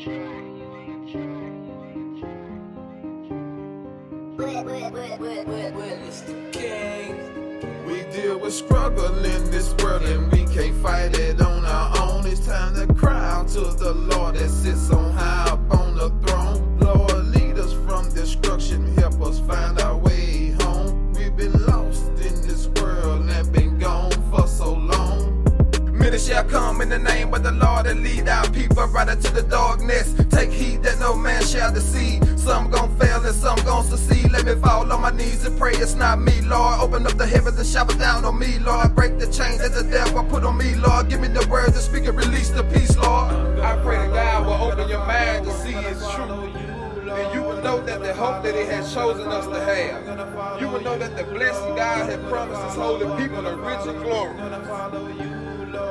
We deal with struggle in this world and we can't shall come in the name of the Lord and lead our people right into the darkness. Take heed that no man shall deceive. Some gon' fail and some gon' succeed. Let me fall on my knees and pray it's not me, Lord. Open up the heavens and shower down on me, Lord. Break the chains that the devil put on me, Lord. Give me the words to speak and release the peace, Lord. I pray that God will open your mind to see His truth. And you will know that the hope that He has chosen us to have. You will know that the blessing God has promised His holy people are rich in glory.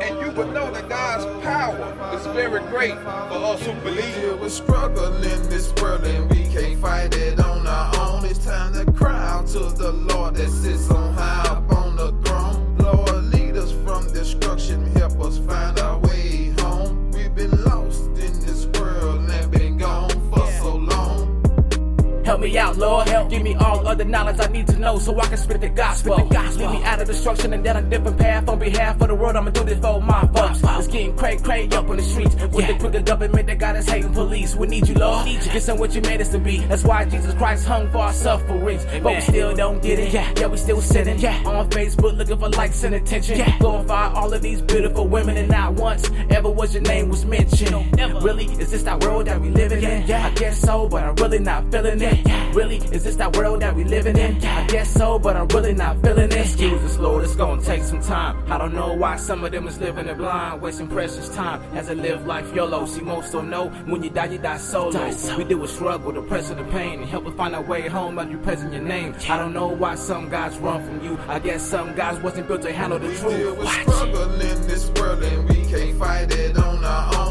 And you would know that God's power is very great for us who We believe. deal with struggle in this world and we can't fight it on our own. It's time to cry out to the Lord that sits on high up on the throne. Lord, lead us from destruction, help us find our way home. We've been lost in this world and been gone for so long. Help me out, Lord. Give me all of the knowledge I need to know so I can spit the gospel. the gospel. Lead me out of destruction and down a different path. On behalf of the world, I'ma do this for my folks. It's getting cray cray up on the streets. With the crooked government that got us hating police. We need you, Lord. Need you. Get what you made us to be. That's why Jesus Christ hung for our sufferings. But we still don't get it. Yeah, yeah we still sitting. Yeah. On Facebook looking for likes and attention. Yeah. Glorify all of these beautiful women and not once ever was your name was mentioned. Really? Is this that world that we living in? Yeah. I guess so, but I'm really not feeling it. Really? Is this that world that we living in? I guess so, but I'm really not feeling it. Excuse us, Lord, it's gonna take some time. I don't know why some of them is living it blind, wasting precious time as I live life YOLO. See, most don't know when you die, you die solo. We deal with struggle, the pressure, the pain, and help us find our way home as you present your name. I don't know why some guys run from you. I guess some guys wasn't built to handle the We deal truth. with Watch. struggle in this world and we can't fight it on our own.